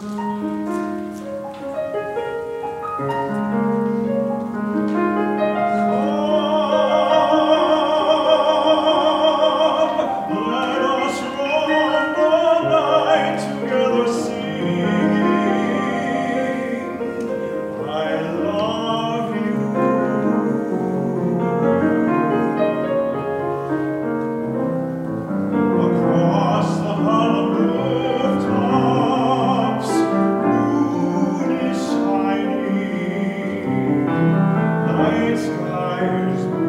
Música praise.